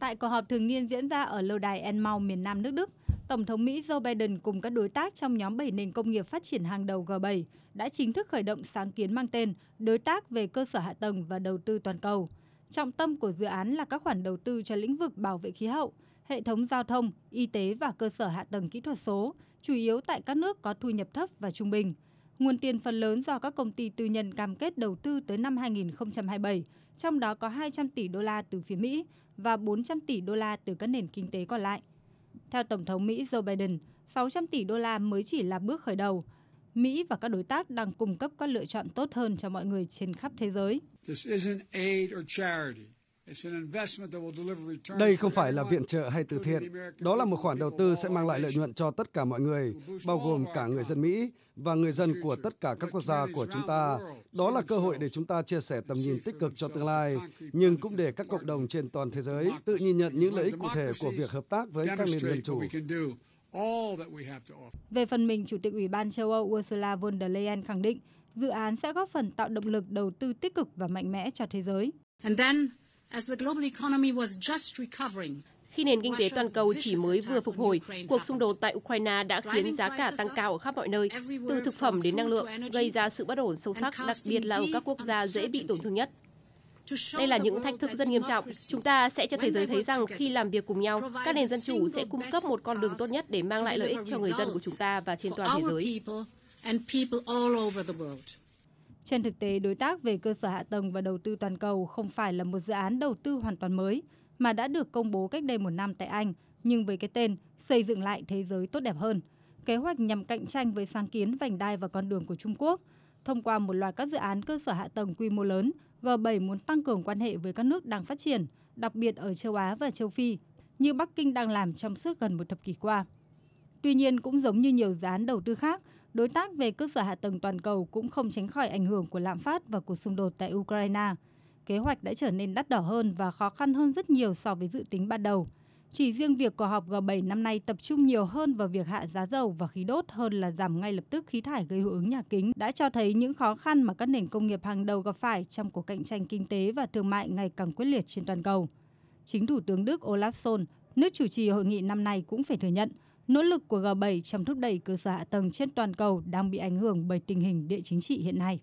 Tại cuộc họp thường niên diễn ra ở lâu đài Enmau miền Nam nước Đức, Tổng thống Mỹ Joe Biden cùng các đối tác trong nhóm 7 nền công nghiệp phát triển hàng đầu G7 đã chính thức khởi động sáng kiến mang tên Đối tác về cơ sở hạ tầng và đầu tư toàn cầu. Trọng tâm của dự án là các khoản đầu tư cho lĩnh vực bảo vệ khí hậu, hệ thống giao thông, y tế và cơ sở hạ tầng kỹ thuật số, chủ yếu tại các nước có thu nhập thấp và trung bình. Nguồn tiền phần lớn do các công ty tư nhân cam kết đầu tư tới năm 2027, trong đó có 200 tỷ đô la từ phía Mỹ và 400 tỷ đô la từ các nền kinh tế còn lại. Theo Tổng thống Mỹ Joe Biden, 600 tỷ đô la mới chỉ là bước khởi đầu. Mỹ và các đối tác đang cung cấp các lựa chọn tốt hơn cho mọi người trên khắp thế giới. Đây không phải là viện trợ hay từ thiện, đó là một khoản đầu tư sẽ mang lại lợi nhuận cho tất cả mọi người, bao gồm cả người dân Mỹ và người dân của tất cả các quốc gia của chúng ta. Đó là cơ hội để chúng ta chia sẻ tầm nhìn tích cực cho tương lai, nhưng cũng để các cộng đồng trên toàn thế giới tự nhìn nhận những lợi ích cụ thể của việc hợp tác với các nền dân chủ. Về phần mình, Chủ tịch Ủy ban châu Âu Ursula von der Leyen khẳng định dự án sẽ góp phần tạo động lực đầu tư tích cực và mạnh mẽ cho thế giới. Khi nền kinh tế toàn cầu chỉ mới vừa phục hồi, cuộc xung đột tại Ukraine đã khiến giá cả tăng cao ở khắp mọi nơi, từ thực phẩm đến năng lượng, gây ra sự bất ổn sâu sắc, đặc biệt là ở các quốc gia dễ bị tổn thương nhất. Đây là những thách thức rất nghiêm trọng. Chúng ta sẽ cho thế giới thấy rằng khi làm việc cùng nhau, các nền dân chủ sẽ cung cấp một con đường tốt nhất để mang lại lợi ích cho người dân của chúng ta và trên toàn thế giới. Trên thực tế, đối tác về cơ sở hạ tầng và đầu tư toàn cầu không phải là một dự án đầu tư hoàn toàn mới, mà đã được công bố cách đây một năm tại Anh, nhưng với cái tên Xây dựng lại thế giới tốt đẹp hơn. Kế hoạch nhằm cạnh tranh với sáng kiến vành đai và con đường của Trung Quốc. Thông qua một loạt các dự án cơ sở hạ tầng quy mô lớn, G7 muốn tăng cường quan hệ với các nước đang phát triển, đặc biệt ở châu Á và châu Phi, như Bắc Kinh đang làm trong suốt gần một thập kỷ qua. Tuy nhiên, cũng giống như nhiều dự án đầu tư khác, đối tác về cơ sở hạ tầng toàn cầu cũng không tránh khỏi ảnh hưởng của lạm phát và cuộc xung đột tại Ukraine. Kế hoạch đã trở nên đắt đỏ hơn và khó khăn hơn rất nhiều so với dự tính ban đầu. Chỉ riêng việc cuộc họp G7 năm nay tập trung nhiều hơn vào việc hạ giá dầu và khí đốt hơn là giảm ngay lập tức khí thải gây hiệu ứng nhà kính đã cho thấy những khó khăn mà các nền công nghiệp hàng đầu gặp phải trong cuộc cạnh tranh kinh tế và thương mại ngày càng quyết liệt trên toàn cầu. Chính Thủ tướng Đức Olaf Scholz, nước chủ trì hội nghị năm nay cũng phải thừa nhận, nỗ lực của G7 trong thúc đẩy cơ sở hạ tầng trên toàn cầu đang bị ảnh hưởng bởi tình hình địa chính trị hiện nay.